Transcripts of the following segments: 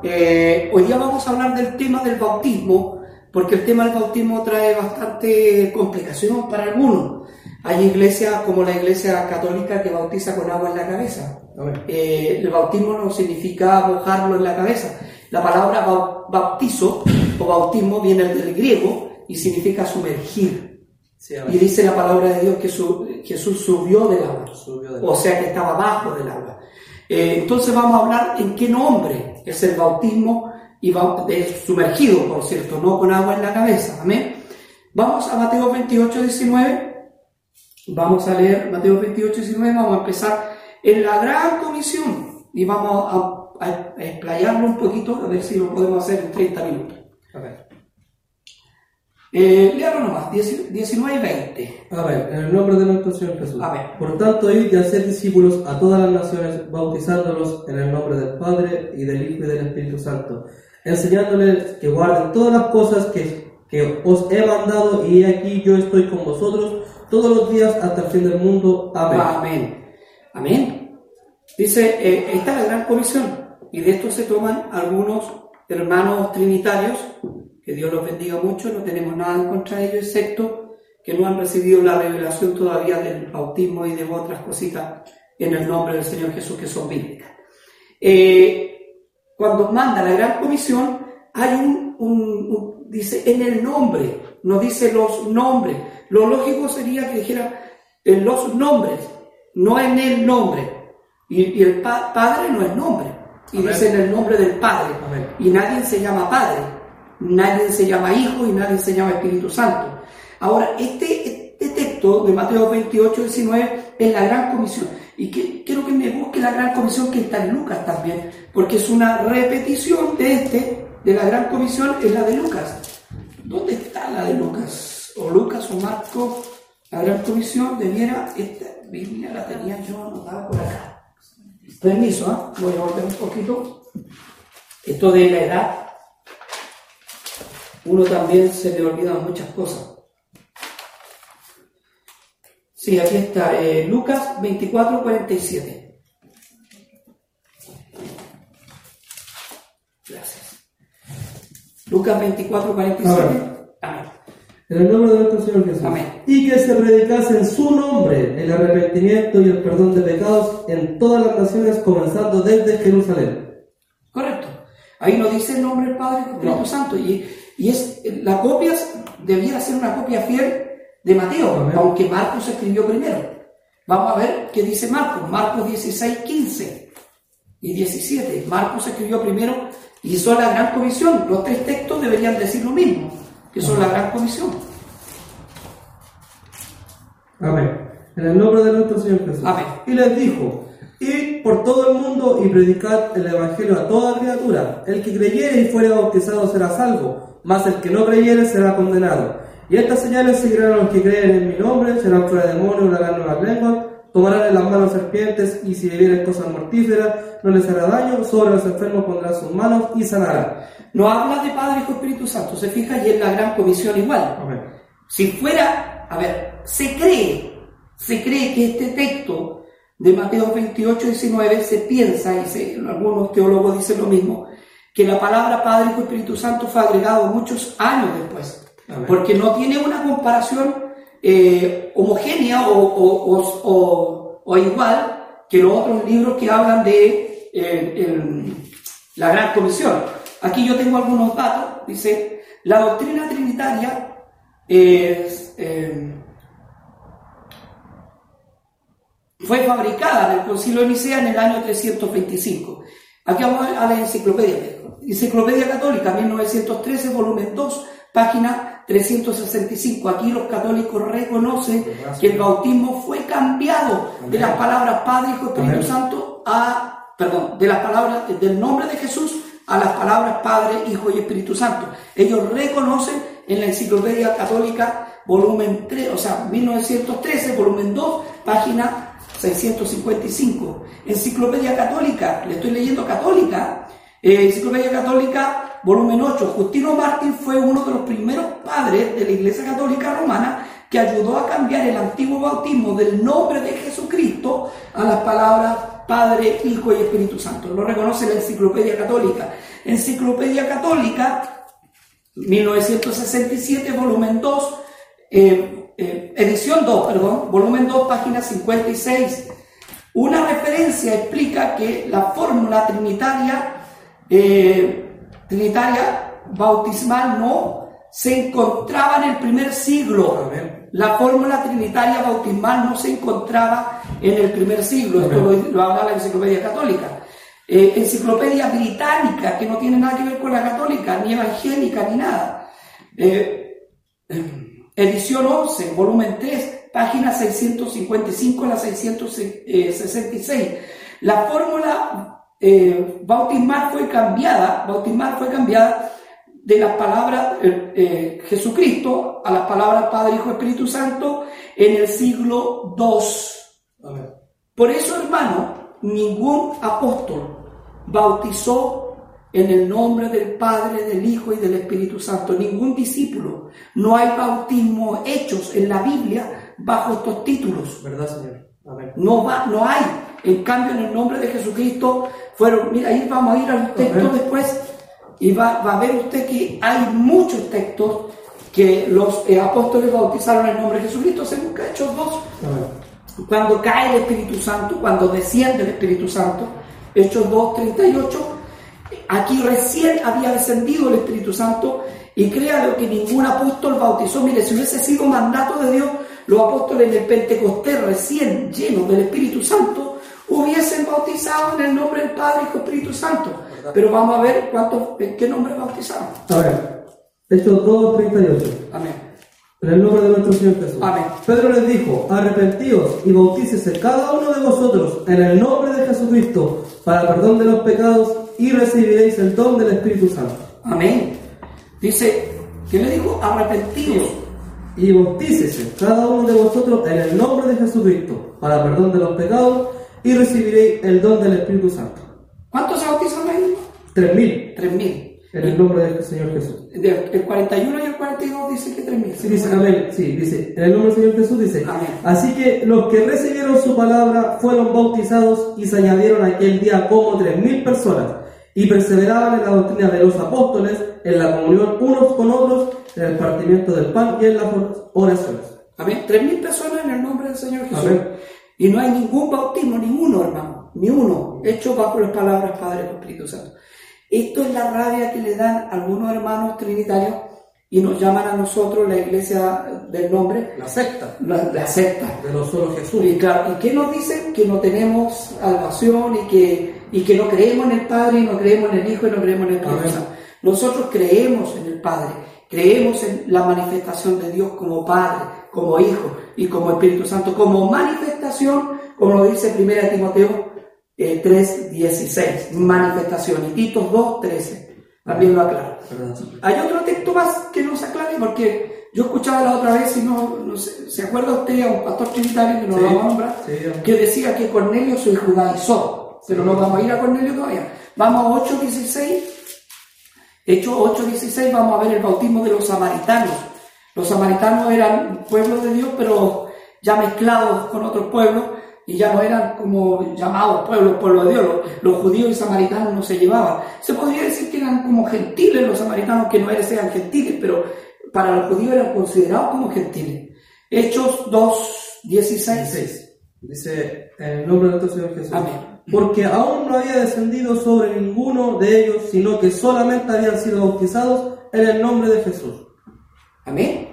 Eh, hoy día vamos a hablar del tema del bautismo, porque el tema del bautismo trae bastante complicación para algunos. Hay iglesias como la iglesia católica que bautiza con agua en la cabeza. Eh, el bautismo no significa mojarlo en la cabeza. La palabra bautizo o bautismo viene del griego y significa sumergir. y dice la palabra de Dios que Jesús subió del agua, o sea que estaba abajo del agua. Eh, entonces vamos a hablar en qué nombre es el bautismo y sumergido, por cierto, no con agua en la cabeza. Amén. Vamos a Mateo 28, 19. Vamos a leer Mateo 28, 19. Vamos a empezar en la gran comisión y vamos a, a explayarlo un poquito, a ver si lo podemos hacer en 30 minutos. Eh, nomás, 19 y 20. A ver, en el nombre de nuestro Señor Jesús. A ver. Por tanto, id y hacer discípulos a todas las naciones, bautizándolos en el nombre del Padre y del Hijo y del Espíritu Santo, enseñándoles que guarden todas las cosas que, que os he mandado, y aquí yo estoy con vosotros todos los días hasta el fin del mundo. Amén. Amén. Amén. Dice, eh, esta es la gran comisión, y de esto se toman algunos hermanos trinitarios que Dios los bendiga mucho, no tenemos nada en contra de ellos, excepto que no han recibido la revelación todavía del bautismo y de otras cositas en el nombre del Señor Jesús que son bíblicas. Eh, cuando manda la gran comisión, hay un, dice en el nombre, no dice los nombres. Lo lógico sería que dijera en los nombres, no en el nombre. Y, el Padre no es nombre. Y dice en el nombre del Padre. Y nadie se llama Padre nadie se llama Hijo y nadie se llama Espíritu Santo. Ahora, este, este texto de Mateo 28, 19 es la gran comisión. Y que, quiero que me busque la gran comisión que está en Lucas también, porque es una repetición de este, de la gran comisión, es la de Lucas. ¿Dónde está la de Lucas? O Lucas o Marco, la gran comisión debiera, esta Biblia la tenía yo anotada por acá. Permiso, ¿ah? voy a volver un poquito. Esto de la edad uno también se le olvidan muchas cosas. Sí, aquí está, eh, Lucas 24, 47. Gracias. Lucas 24, 47. Amén. En el nombre de nuestro Señor Jesús. Amén. Y que se predicase en su nombre el arrepentimiento y el perdón de pecados en todas las naciones, comenzando desde Jerusalén. Correcto. Ahí no dice el nombre del Padre del Espíritu Santo. Y y es, la copia debiera ser una copia fiel de Mateo, aunque Marcos escribió primero. Vamos a ver qué dice Marcos. Marcos 16, 15 y 17. Marcos escribió primero y hizo la gran comisión. Los tres textos deberían decir lo mismo, que son la gran comisión. Amén. En el nombre de nuestro Señor Jesús. Amén. Y les dijo, id por todo el mundo y predicad el Evangelio a toda criatura. El que creyere y fuere bautizado será salvo mas el que no creyere será condenado. Y estas señales seguirán a los que creen en mi nombre, serán fuera de demonios, hablarán nuevas lenguas, tomarán en las manos serpientes, y si bebieren cosas mortíferas, no les hará daño, sobre los enfermos pondrán sus manos y sanarán. No habla de Padre, y Espíritu Santo, se fija, y en la gran comisión igual. Si fuera, a ver, se cree, se cree que este texto de Mateo 28, 19 se piensa, y se, algunos teólogos dicen lo mismo, que la palabra Padre y Espíritu Santo fue agregado muchos años después, porque no tiene una comparación eh, homogénea o, igual que los otros libros que hablan de eh, la Gran Comisión. Aquí yo tengo algunos datos, dice, la doctrina trinitaria eh, fue fabricada en el Concilio de Nicea en el año 325. Aquí vamos a la enciclopedia. Enciclopedia Católica, 1913, volumen 2, página 365. Aquí los católicos reconocen que el bautismo fue cambiado de las palabras Padre, Hijo, Espíritu Santo a, perdón, de las palabras del nombre de Jesús a las palabras Padre, Hijo y Espíritu Santo. Ellos reconocen en la Enciclopedia Católica, volumen 3, o sea, 1913, volumen 2, página 655. Enciclopedia Católica, le estoy leyendo Católica, eh, Enciclopedia Católica, volumen 8. Justino Martín fue uno de los primeros padres de la Iglesia Católica Romana que ayudó a cambiar el antiguo bautismo del nombre de Jesucristo a las palabras Padre, Hijo y Espíritu Santo. Lo reconoce la Enciclopedia Católica. Enciclopedia Católica, 1967, volumen 2, eh, eh, edición 2, perdón, volumen 2, página 56. Una referencia explica que la fórmula trinitaria, eh, trinitaria bautismal no se encontraba en el primer siglo. La fórmula trinitaria bautismal no se encontraba en el primer siglo. Esto lo, lo habla la enciclopedia católica. Eh, enciclopedia británica, que no tiene nada que ver con la católica, ni evangélica, ni nada. Eh, edición 11, volumen 3, página 655 a la 666. La fórmula eh, bautismal fue cambiada, bautismal fue cambiada de las palabras Jesucristo a las palabras Padre, Hijo, Espíritu Santo en el siglo II. Por eso, hermano, ningún apóstol bautizó en el nombre del Padre, del Hijo y del Espíritu Santo. Ningún discípulo. No hay bautismo hechos en la Biblia bajo estos títulos. ¿Verdad, Señor? No, va, no hay. En cambio, en el nombre de Jesucristo fueron, mira, ahí vamos a ir al texto después y va, a ver usted que hay muchos textos que los eh, apóstoles bautizaron en el nombre de Jesucristo, según Hechos 2. Cuando cae el Espíritu Santo, cuando desciende el Espíritu Santo, Hechos 2, 38, aquí recién había descendido el Espíritu Santo y créalo que ningún apóstol bautizó. Mire, si hubiese sido mandato de Dios, los apóstoles en el Pentecostés recién llenos del Espíritu Santo hubiesen bautizado en el nombre del Padre y del Espíritu Santo. Pero vamos a ver cuántos, en qué nombre bautizaron. A ver, Hechos 2, 38. Amén. En el nombre de nuestro Señor Jesús. Amén. Pedro les dijo, arrepentíos y bautícese cada uno de vosotros en el nombre de Jesucristo para perdón de los pecados y recibiréis el don del Espíritu Santo. Amén. Dice, ¿qué le dijo? Arrepentíos. Y bautícese cada uno de vosotros en el nombre de Jesucristo para perdón de los pecados y recibiréis el don del Espíritu Santo. ¿Cuántos se bautizan ahí? Tres mil. Tres mil. En el nombre del Señor Jesús. El 41 y el 42 dice que 3.000. Sí, dice, amén. Sí, dice, en el nombre del Señor Jesús dice, amén. así que los que recibieron su palabra fueron bautizados y se añadieron aquel día como 3.000 personas y perseveraban en la doctrina de los apóstoles, en la comunión unos con otros, en el partimiento del pan y en las oraciones. Amén. 3.000 personas en el nombre del Señor Jesús. Amén. Y no hay ningún bautismo, ninguno, hermano, ni uno, hecho bajo las palabras Padre y Espíritu Santo. Esto es la rabia que le dan algunos hermanos trinitarios y nos llaman a nosotros la iglesia del nombre. La secta. La, secta. De los solo Jesús. Y, claro, ¿y qué nos dicen? Que no tenemos salvación y que, y que no creemos en el Padre y no creemos en el Hijo y no creemos en el Santo. Nosotros creemos en el Padre, creemos en la manifestación de Dios como Padre, como Hijo y como Espíritu Santo, como manifestación, como lo dice 1 Timoteo 3.16, eh, manifestación, y Tito 2.13, también lo aclara. Hay otro texto más que nos aclare, porque yo escuchaba la otra vez, y no, ¿se acuerda usted a un pastor trinitario que nos lo nombra? que decía que Cornelio se judaizó, pero no vamos a ir a Cornelio todavía. Vamos a 8.16, Hechos 8.16, vamos a ver el bautismo de los samaritanos. Los samaritanos eran pueblos de Dios, pero ya mezclados con otros pueblos, y ya no eran como llamados pueblos, pueblo de Dios, los, judíos y samaritanos no se llevaban. Se podría decir que eran como gentiles los samaritanos, que no eran, gentiles, pero para los judíos eran considerados como gentiles. Hechos 2, 16. Dice, en el nombre de nuestro Señor Jesús. Amén. Porque aún no había descendido sobre ninguno de ellos, sino que solamente habían sido bautizados en el nombre de Jesús. Amén.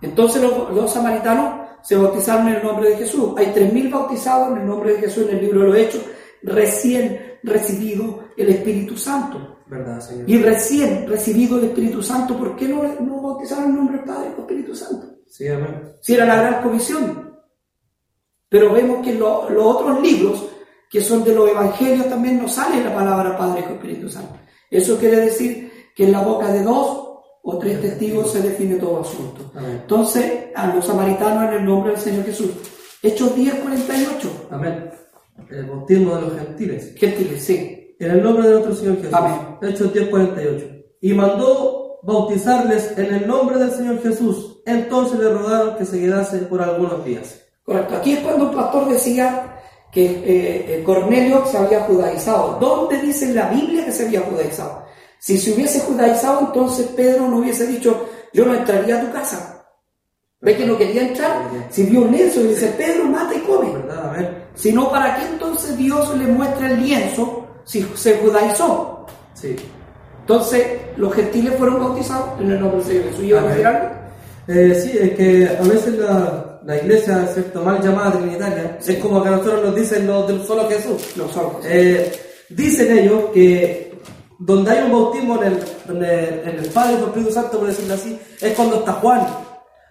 Entonces los samaritanos se bautizaron en el nombre de Jesús. Hay 3.000 bautizados en el nombre de Jesús en el libro de los Hechos, recién recibido el Espíritu Santo. ¿Verdad, Señor? Y recién recibido el Espíritu Santo, ¿por qué no, no bautizaron en el nombre del Padre y del Espíritu Santo? Sí, amén. Si era la gran comisión. Pero vemos que en los otros libros, que son de los evangelios, también no sale la palabra Padre y Espíritu Santo. Eso quiere decir que en la boca de dos o tres testigos se define todo asunto. Entonces, a los samaritanos en el nombre del Señor Jesús. Hechos 10, 48. Amén. El bautismo de los gentiles. Gentiles, sí. En el nombre de nuestro Señor Jesús. Amén. Hechos 10, 48. Y mandó bautizarles en el nombre del Señor Jesús. Entonces le rogaron que se quedase por algunos días. Correcto. Aquí es cuando un pastor decía que eh, Cornelio se había judaizado. ¿Dónde dice en la Biblia que se había judaizado? Si se hubiese judaizado, entonces Pedro no hubiese dicho, yo no entraría a tu casa. ¿Ve que no quería entrar? Si vio un lienzo y dice, Pedro, mata y come. ¿Verdad? Si no, ¿para qué entonces Dios le muestra el lienzo si se judaizó? Sí. Entonces, los gentiles fueron bautizados en el nombre Señor Jesús. ¿Iba a decir algo? Eh, sí, es que a veces la, la iglesia, ¿cierto? mal llamada trinitaria, es como que a nosotros nos dicen los del solo Jesús. Los ojos. Eh, dicen ellos que donde hay un bautismo en el, el, en el Padre y el Espíritu Santo, por decirlo así, es cuando está Juan.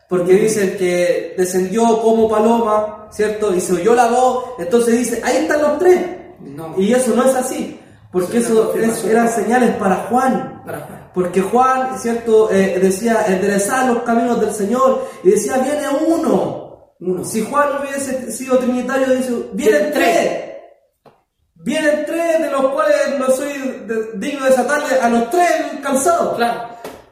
Porque dicen que descendió como paloma, ¿cierto? Y se oyó la voz. Entonces dice, ahí están los tres. No. Y eso no es así. Porque eso es- eran señales para Juan. Para Juan. Porque Juan, ¿cierto? Eh, decía, enderezar los caminos del Señor. Y decía, viene uno. Uno. Si Juan hubiese sido trinitario, dice, Vienen tres. Vienen tres, de los cuales no soy de- digno de desatarle a los tres cansados. Claro.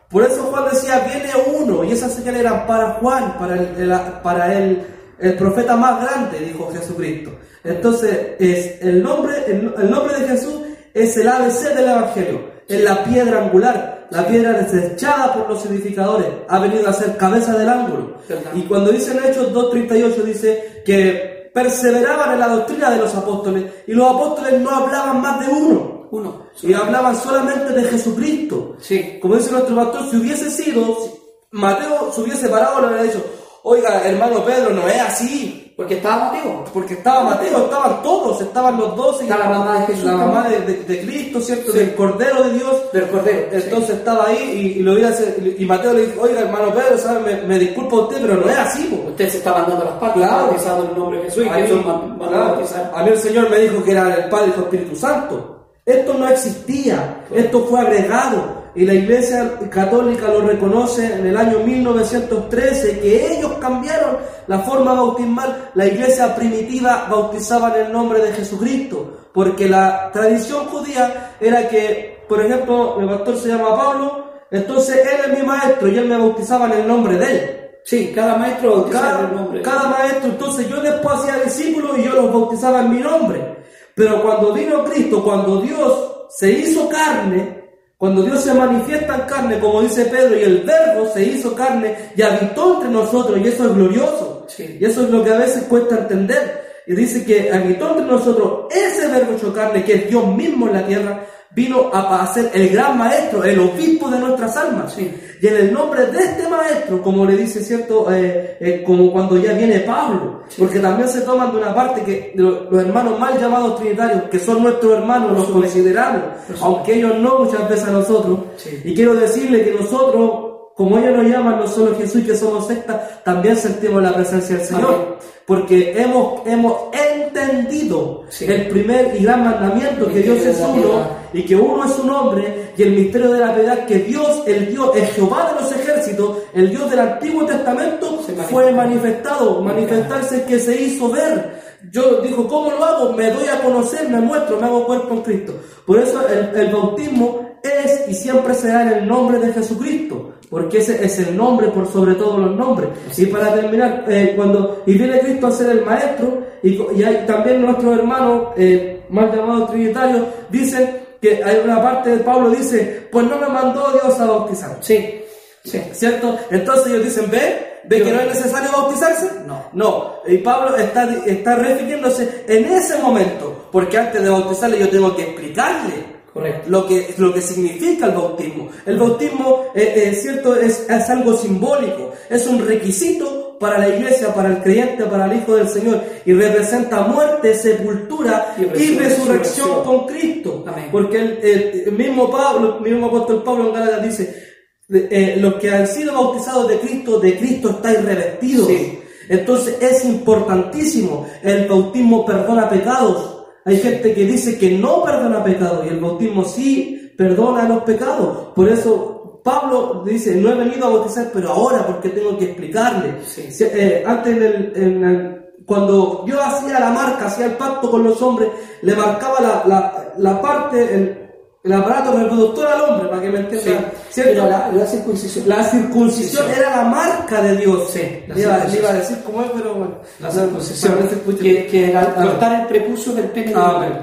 Por eso Juan decía, viene uno. Y esas señales eran para Juan, para el, el- para el, el profeta más grande, dijo Jesucristo. Entonces, es el, nombre, el, el nombre de Jesús es el ABC del Evangelio. Es la piedra angular, la piedra desechada por los edificadores. Ha venido a ser cabeza del ángulo. Y cuando dice en Hechos 2.38 dice que perseveraban en la doctrina de los apóstoles y los apóstoles no hablaban más de uno. Uno. Y hablaban solamente de Jesucristo. Sí. Como dice nuestro pastor, si hubiese sido, si Mateo se hubiese parado, le hubiera dicho, oiga, hermano Pedro, no es así. Porque estaba Mateo. Porque estaba Mateo, estaban todos, estaban los doce. Está la mamá de Jesús La mamá de, también. de- de Cristo, ¿cierto? Sí. Del Cordero de Dios. Del Cordero. Entonces estaba ahí y, y lo a hacer- y Mateo le dijo, oiga, hermano Pedro, ¿sabe? Me, me disculpa usted, pero no es así. po". Usted se está mandando las patas, Claro. bautizado en el nombre de Jesús y A Jesús a claro, a mí el Señor me dijo que era el Padre y el Espíritu Santo. Esto no existía, esto fue agregado. Y la Iglesia Católica lo reconoce en el año 1913, que ellos cambiaron la forma bautismal. La Iglesia primitiva bautizaba en el nombre de Jesucristo, porque la tradición judía era que, por ejemplo, mi pastor se llama Pablo, entonces él es mi maestro y él me bautizaba en el nombre de él. Sí, cada maestro bautiza en el Cada, nombre. cada maestro, entonces yo después hacía discípulos y yo los bautizaba en mi nombre. Pero cuando vino Cristo, cuando Dios se hizo carne, cuando Dios se manifiesta en carne, como dice Pedro, y el verbo se hizo carne y habitó entre nosotros, y eso es glorioso. Sí. Y eso es lo que a veces cuesta entender. Y dice que habitó entre nosotros ese verbo hecho carne, que es Dios mismo en la tierra, vino a, ser el gran maestro, el obispo de nuestras almas. Sí. Y en el nombre de este maestro, como le dice, ¿cierto? Eh, eh, como cuando ya viene Pablo, porque también se toman de una parte que lo- los hermanos mal llamados trinitarios, que son nuestros hermanos, los consideramos, aunque ellos no muchas veces a nosotros. Sí. Y quiero decirle que nosotros, como ellos nos llaman, no solo Jesús, que somos secta, también sentimos la presencia del Señor. Amén. Porque hemos, hemos entendido Sí. el primer y gran mandamiento, que Dios es uno, y que uno es su nombre, y el misterio de la piedad, que Dios, el Dios, el Jehová de los ejércitos, el Dios del Antiguo Testamento, Se fue manifestado, manifestarse que se hizo ver. Yo dijo, ¿cómo lo hago? Me doy a conocer, me muestro, me hago cuerpo en Cristo. Por eso el, el bautismo es y siempre será en el nombre de Jesucristo, porque ese es el nombre por sobre todos los nombres. Y para terminar, eh, cuando y viene Cristo a ser el maestro, y, hay también nuestros hermanos, eh, mal llamados trinitarios, dicen que hay una parte de Pablo dice, pues no me mandó Dios a bautizar. Sí, sí. ¿Cierto? Entonces ellos dicen, ¿ve? ¿Ve que no es necesario bautizarse? No. No. Y Pablo está, está refiriéndose en ese momento, porque antes de bautizarle yo tengo que explicarle Correcto. lo que, lo que significa el bautismo. El bautismo, eh, eh, ¿cierto? Es, es algo simbólico, es un requisito para la iglesia, para el creyente, para el Hijo del Señor, y representa muerte, sepultura Y y, resurrección. resurrección con Cristo. Amén. Porque el, el- el mismo Pablo, el mismo apóstol Pablo en Gálatas dice, eh, los que han sido bautizados de Cristo, de Cristo estáis revestidos. Sí. Entonces es importantísimo. El bautismo perdona pecados. Hay gente que dice que no perdona pecados y el bautismo sí perdona los pecados. Por eso Pablo dice, no he venido a bautizar, pero ahora porque tengo que explicarle. Sí. Eh, antes en el- en el- cuando yo hacía la marca, hacía el pacto con los hombres, le marcaba la, la, la parte, el, el aparato reproductor al hombre, para que me entienda. ¿cierto? Pero la, la circuncisión. La circuncisión era la marca de Dios. Sí, la iba, iba a decir cómo es, pero bueno. La circuncisión. Para que Ah. cortar el prepucio del pene Ah, bueno.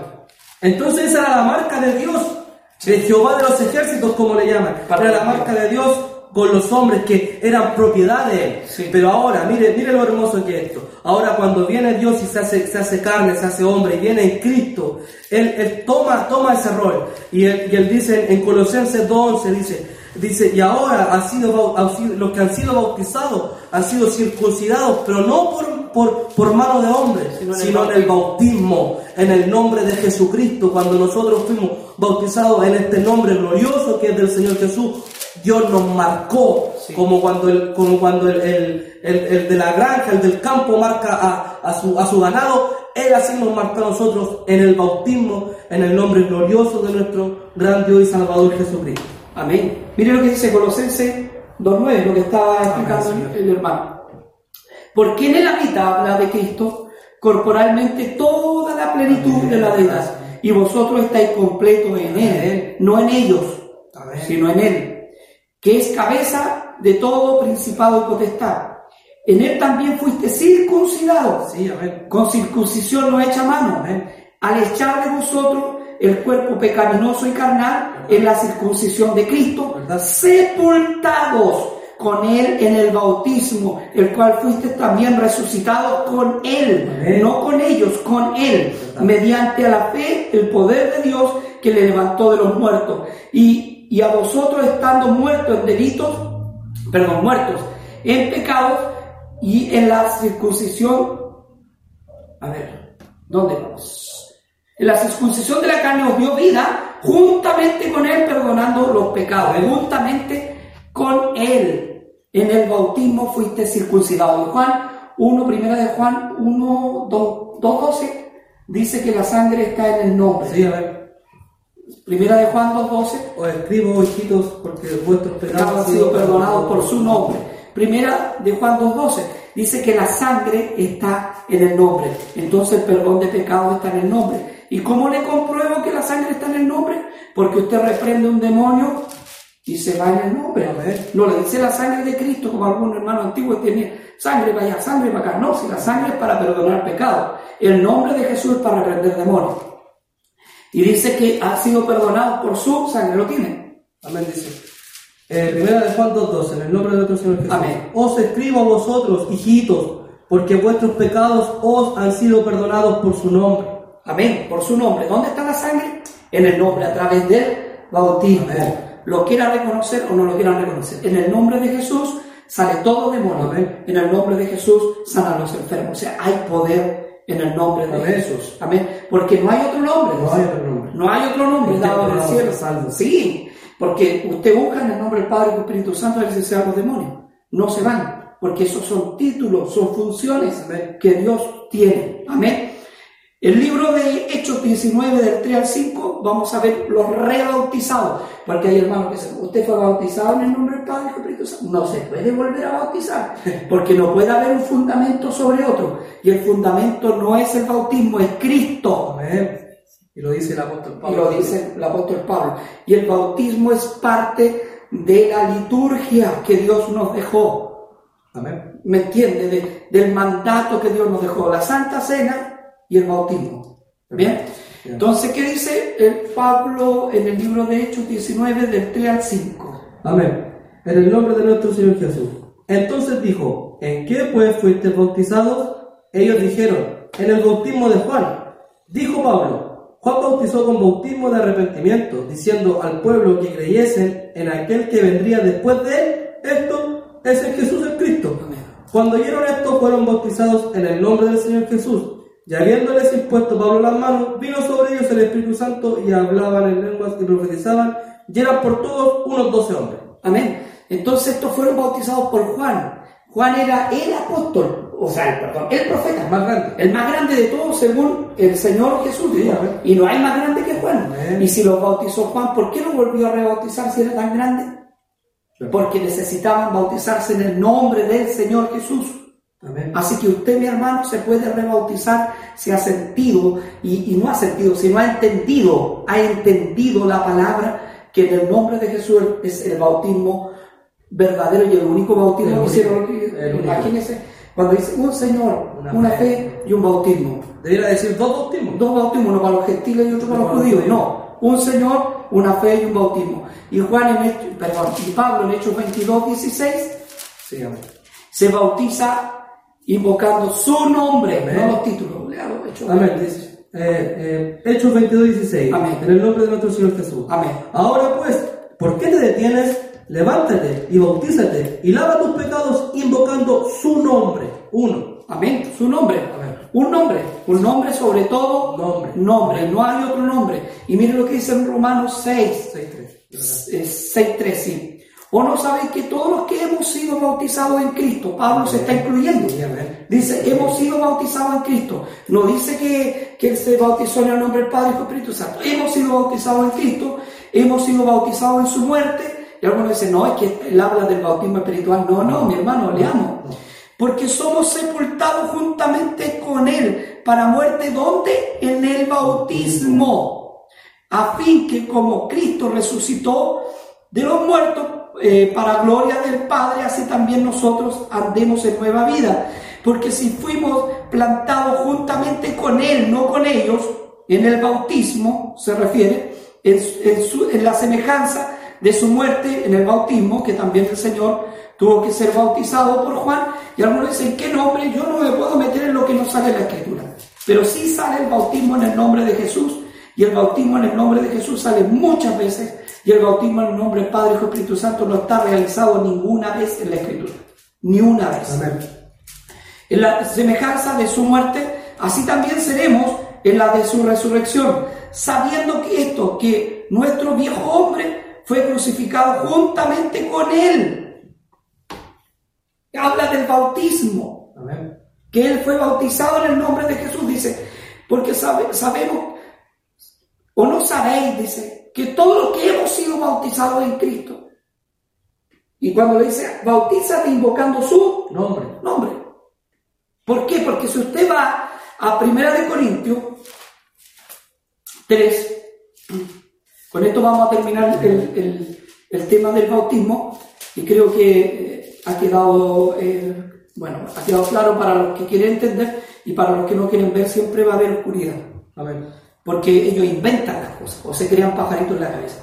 Entonces esa era la marca de Dios. De Jehová de los ejércitos, como le llaman. Era la marca de Dios con los hombres que eran propiedad de él. Sí. Pero ahora, mire, mire lo hermoso que es esto. Ahora cuando viene Dios y se hace, se hace carne, se hace hombre y viene en Cristo, él, él toma, toma ese rol. Y él, y él dice en Colosenses 2.11, dice, dice, y ahora ha sido, los que han sido bautizados han sido circuncidados, pero no por, por, por mano de hombres, Sino sino, en el en el bautismo, en el nombre de Jesucristo, cuando nosotros fuimos bautizados en este nombre glorioso que es del Señor Jesús, Dios nos marcó, Sí. como cuando el, como cuando el, el, el- el de la granja, el del campo marca a, a su, a su ganado, Él así nos marcó a nosotros en el bautismo, en el nombre glorioso de nuestro gran Dios y Salvador Jesucristo. Amén. Mire lo que dice Colosenses 2.9, lo que estaba explicando Amén, el, hermano. Porque en el habita habla de Cristo corporalmente toda la plenitud Amén. de la deidad. Y vosotros estáis completos en Él, no en ellos, Amén. sino en Él, que es cabeza de todo principado y potestad. En Él también fuiste circuncidados Sí, con circuncisión no hecha mano, Amén. al echar de vosotros el cuerpo pecaminoso y carnal en la circuncisión de Cristo, ¿Verdad? sepultados con Él en el bautismo, el cual fuiste también resucitados con Él, no con ellos, con Él, ¿Verdad? mediante a la fe el poder de Dios que le levantó de los muertos. Y, y a vosotros estando muertos en delitos, perdón, muertos en pecados y en la circuncisión a ver, ¿dónde vamos? En la circuncisión de la carne os dio vida juntamente con Él, perdonando los pecados, juntamente con Él. En el bautismo fuiste circuncidado. Juan 1, primera de Juan 1, 2, 12, dice que la sangre está en el nombre. Primera de Juan 2, 12, Os escribo, hijitos, porque vuestros pecados han sido perdonados por su nombre. Primera de Juan 2.12 dice que la sangre está en el nombre. Entonces el perdón de pecados está en el nombre. ¿Y cómo le compruebo que la sangre está en el nombre? Porque usted reprende un demonio y se va en el nombre. Amén. No le dice la sangre de Cristo como algún hermano antiguo tenía sangre para allá, sangre para acá. No, si la sangre es para perdonar pecados. El nombre de Jesús es para reprender demonios. Y dice que ha sido perdonado por su sangre. ¿Lo tiene? Amén, dice. Eh, primera de Juan 2.12, en el nombre de nuestro Señor Jesús. Amén. Os escribo a vosotros, hijitos, porque vuestros pecados os han sido perdonados por su nombre. Amén, por su nombre. ¿Dónde está la sangre? En el nombre, a través del bautismo. Amén. Lo quiera reconocer o no lo quieran reconocer. En el nombre de Jesús sale todo demonio. Amén. En el nombre de Jesús sanan los enfermos. O sea, hay poder en el nombre de Amén. Jesús. Amén. Porque no hay otro nombre. No hay otro nombre. No hay otro nombre Usted dado en el cielo. salvo. Sí, porque usted busca en el nombre del Padre y del Espíritu Santo a ver si se los demonios. No se van, porque esos son títulos, son funciones Amén. que Dios tiene. Amén. El libro de Hechos 19, del 3 al 5, vamos a ver los rebautizados. Porque hay hermanos que dicen, ¿usted fue bautizado en el nombre del Padre y del Espíritu Santo? No se puede volver a bautizar, porque no puede haber un fundamento sobre otro. Y el fundamento no es el bautismo, es Cristo. Y lo dice el apóstol Y Pablo. lo dice el apóstol Pablo. Y el bautismo es parte de la liturgia que Dios nos dejó. ¿Me entiende? De- del mandato que Dios nos dejó. La Santa Cena y el bautismo. ¿Bien? Bien. Entonces, ¿qué dice el Pablo en el libro de Hechos 19, del 3 al 5? Amén. En el nombre de nuestro Señor Jesús. Entonces dijo, ¿en qué pues fuiste bautizados? Ellos dijeron, en el bautismo de Juan. Dijo Pablo, Juan bautizó con bautismo de arrepentimiento, diciendo al pueblo que creyesen en aquel que vendría después de él. Esto es el Jesús el Cristo. Amén. Cuando oyeron esto, fueron bautizados en el nombre del Señor Jesús. Y habiéndoles impuesto Pablo las manos, vino sobre ellos el Espíritu Santo y hablaban en lenguas y profetizaban, y eran por todos unos doce hombres. Amén. Entonces, estos fueron bautizados por Juan. Juan era el apóstol, o sea, el, perdón, el profeta. El más grande. El más grande de todos según el Señor Jesús. Sí, y no hay más grande que Juan. Amén. Y si los bautizó Juan, ¿por qué no volvió a rebautizar si era tan grande? Porque necesitaban bautizarse en el nombre del Señor Jesús. Amén. Así que usted, mi hermano, se puede rebautizar si ha sentido, y, y no ha sentido, sino ha entendido, ha entendido la palabra que en el nombre de Jesús es el bautismo verdadero y el único bautismo que hicieron. Imagínense, cuando dice un Señor, Una una, fe. y un bautismo. Debería decir dos bautismos. Dos bautismos, uno para los gentiles y otro para los judíos. No, un Señor, una fe y un bautismo. Y Juan en perdón, y Pablo en Hechos 22, 16 Sí, amén. se bautiza invocando su nombre, Amén. no los títulos. Léalo, Hechos Amén. 22. Dice, eh, eh, Hechos 22, 16. Amén. En el nombre de nuestro Señor Jesús. Amén. Ahora pues, ¿por qué te detienes? Levántate y bautízate y lava tus pecados invocando su nombre. Uno. Amén. Su nombre. Amén. Un nombre. Un nombre sobre todo. Nombre. Nombre. No hay otro nombre. Y miren lo que dice en Romanos 6. Seis, tres. es 6.3, sí. ¿O no sabéis que todos los que hemos sido bautizados en Cristo, Pablo se está incluyendo? Dice, hemos sido bautizados en Cristo. No dice que, que él se bautizó en el nombre del Padre y del Espíritu Santo. Hemos sido bautizados en Cristo, hemos sido bautizados en su muerte. Y algunos dicen, no, es que él habla del bautismo espiritual. No, no, mi hermano, leamos. Porque somos sepultados juntamente con él para muerte. ¿Dónde? En el bautismo a fin que como Cristo resucitó de los muertos eh, para gloria del Padre, así también nosotros andemos en nueva vida. Porque si fuimos plantados juntamente con Él, no con ellos, en el bautismo, se refiere, en, la semejanza de su muerte en el bautismo, que también el Señor tuvo que ser bautizado por Juan, y algunos dicen, ¿qué nombre? Yo no me puedo meter en lo que no sale en la Escritura. Pero sí sale el bautismo en el nombre de Jesús, y el bautismo en el nombre de Jesús sale muchas veces, y el bautismo en el nombre del Padre, Hijo y Espíritu Santo no está realizado ninguna vez en la Escritura. Ni una vez. Amén. En la semejanza de su muerte, así también seremos en la de su resurrección, sabiendo que esto, que nuestro viejo hombre fue crucificado juntamente con él. Habla del bautismo Amén. que él fue bautizado en el nombre de Jesús, dice, porque sabe- sabemos, o no sabéis, dice, que todos los que hemos sido bautizados en Cristo, y cuando le dice, bautízate invocando su Nombre. nombre. ¿Por qué? Porque si usted va a Primera de Corintios 3, con esto vamos a terminar el, el- tema del bautismo y creo que eh, ha quedado, eh, bueno, ha quedado claro para los que quieren entender y para los que no quieren ver siempre va a haber oscuridad, Amén. Porque ellos inventan las cosas o se crean pajaritos en la cabeza.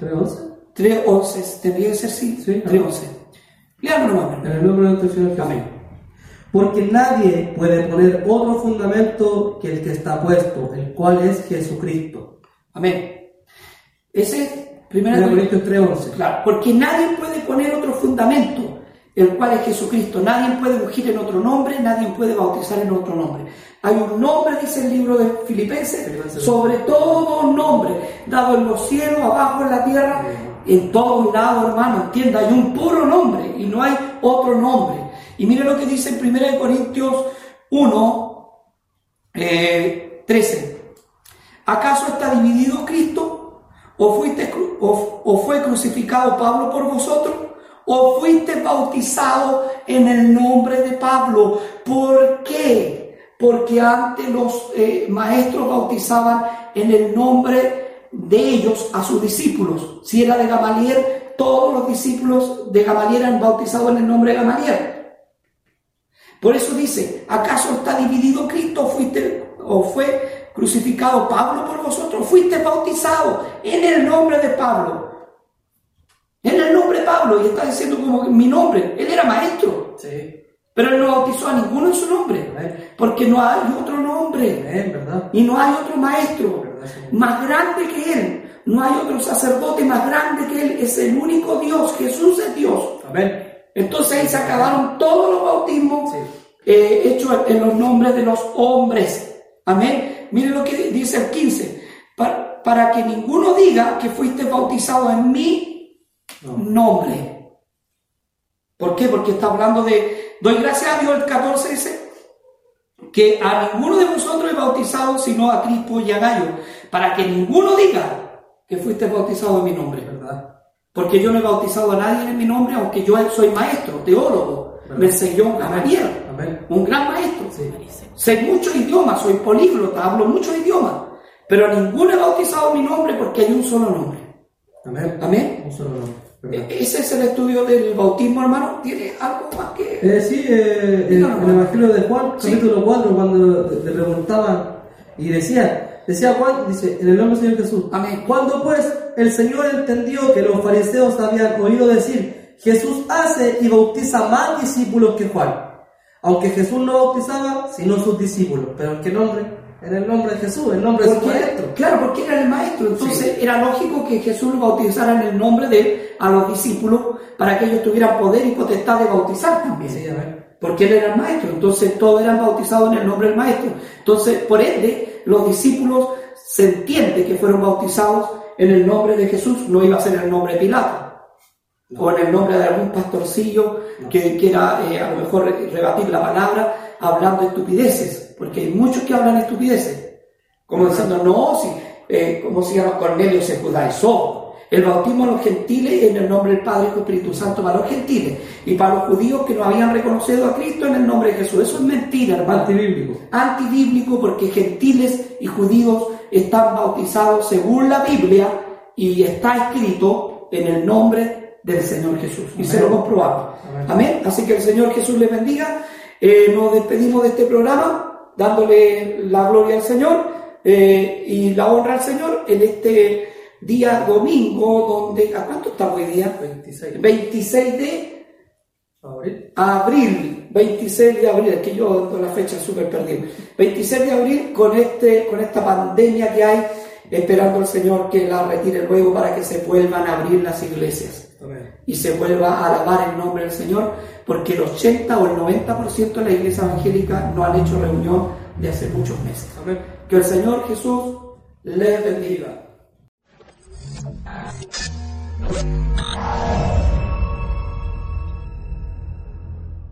3.11. 3.11, tendría que ser sí, Sí. 3.11. Leámoslo más. En el nombre de nuestro Señor. Amén. Porque nadie puede poner otro fundamento que el que está puesto, el cual es Jesucristo. Amén. Ese, primera 1 Corintios 3.11. Claro, porque nadie puede poner otro fundamento, el cual es Jesucristo. Nadie puede ungir en otro nombre, nadie puede bautizar en otro nombre. Hay un nombre, dice el libro de Filipenses, Filipenses. sobre todo nombre, dado en los cielos, abajo en la tierra, en todos lados, hermano, entienda, hay un puro nombre y no hay otro nombre. Y mire lo que dice en 1 Corintios 1, eh, 13. ¿Acaso está dividido Cristo? ¿O, fuiste, o fue crucificado Pablo por vosotros? ¿O fuiste bautizado en el nombre de Pablo? ¿Por qué? Porque antes los eh, maestros bautizaban en el nombre de ellos a sus discípulos. Si era de Gamaliel, todos los discípulos de Gamaliel eran bautizados en el nombre de Gamaliel. Por eso dice, ¿acaso está dividido Cristo fuiste o fue crucificado Pablo por vosotros? Fuiste bautizado en el nombre de Pablo. En el nombre de Pablo, y está diciendo como mi nombre. Él era maestro, Sí. pero él no bautizó a ninguno en su nombre, Amén. porque no hay otro nombre Amén, ¿verdad? y no hay otro maestro más grande que él. No hay otro sacerdote más grande que él. Es el único Dios. Jesús es Dios. Amén. Entonces ahí se acabaron todos los bautismos Sí. eh, hechos en los nombres de los hombres. Amén. Miren lo que dice el 15. Pa- para que ninguno diga que fuiste bautizado en No. Nombre. ¿Por qué? Porque está hablando de, doy gracias a Dios, el 14 dice, que a ninguno de vosotros he bautizado sino a Crispo y a Gallo, para que ninguno diga que fuiste bautizado en mi nombre. ¿Verdad? Porque yo no he bautizado a nadie en mi nombre, aunque yo soy maestro, teólogo, me enseñó Gamaliel, un gran maestro. Sí. Sé muchos idiomas, soy políglota, hablo muchos idiomas, pero a ninguno he bautizado en mi nombre porque hay un solo nombre. Amén. Amén. Un solo nombre. ¿verdad? E- Ese es el estudio del bautismo, hermano. ¿Tiene algo más que...? Eh, sí, eh, el Evangelio de Juan, Sí. capítulo 4, cuando le preguntaban y decía, Decía Juan, dice, en el nombre del Señor Jesús. Amén. Cuando pues el Señor entendió que los fariseos habían oído decir, Jesús hace y bautiza más discípulos que Juan. Aunque Jesús no bautizaba, sino sus discípulos. Pero ¿en qué nombre? En el nombre de Jesús, en el nombre de su maestro. Claro, porque era el maestro. Entonces era lógico que Jesús lo bautizara en el nombre de a los discípulos para que ellos tuvieran poder y potestad de bautizar también. Sí. Porque él era el maestro, entonces todos eran bautizados en el nombre del maestro. Entonces, por ende, los discípulos se entiende que fueron bautizados en el nombre de Jesús, no iba a ser en el nombre de Pilato. O en el nombre de algún pastorcillo que quiera eh, a lo mejor re- rebatir la palabra hablando estupideces, porque hay muchos que hablan estupideces, como diciendo, no, si, eh, como se llama Cornelio se judaizó. El bautismo a los gentiles en el nombre del Padre, y Espíritu Santo para los gentiles y para los judíos que no habían reconocido a Cristo en el nombre de Jesús. Eso es mentira, hermano. Antibíblico. Antibíblico porque gentiles y judíos están bautizados según la Biblia y está escrito en el nombre del Señor Jesús. Y se lo comprobamos. Amén. Amén. Así que el Señor Jesús les bendiga. Eh, nos despedimos de este programa dándole la gloria al Señor eh, y la honra al Señor en este día domingo donde... ¿A cuánto estamos hoy día? 26. 26 de Abril. abril, 26 de abril, es que yo ando la fecha súper perdido. 26 de abril con, este, con esta pandemia que hay, esperando al Señor que la retire luego para que se vuelvan a abrir las iglesias. Y se vuelva a alabar el nombre del Señor, porque el 80 o el 90% de la iglesia evangélica no han hecho reunión de hace muchos meses. Amén. Que el Señor Jesús les bendiga.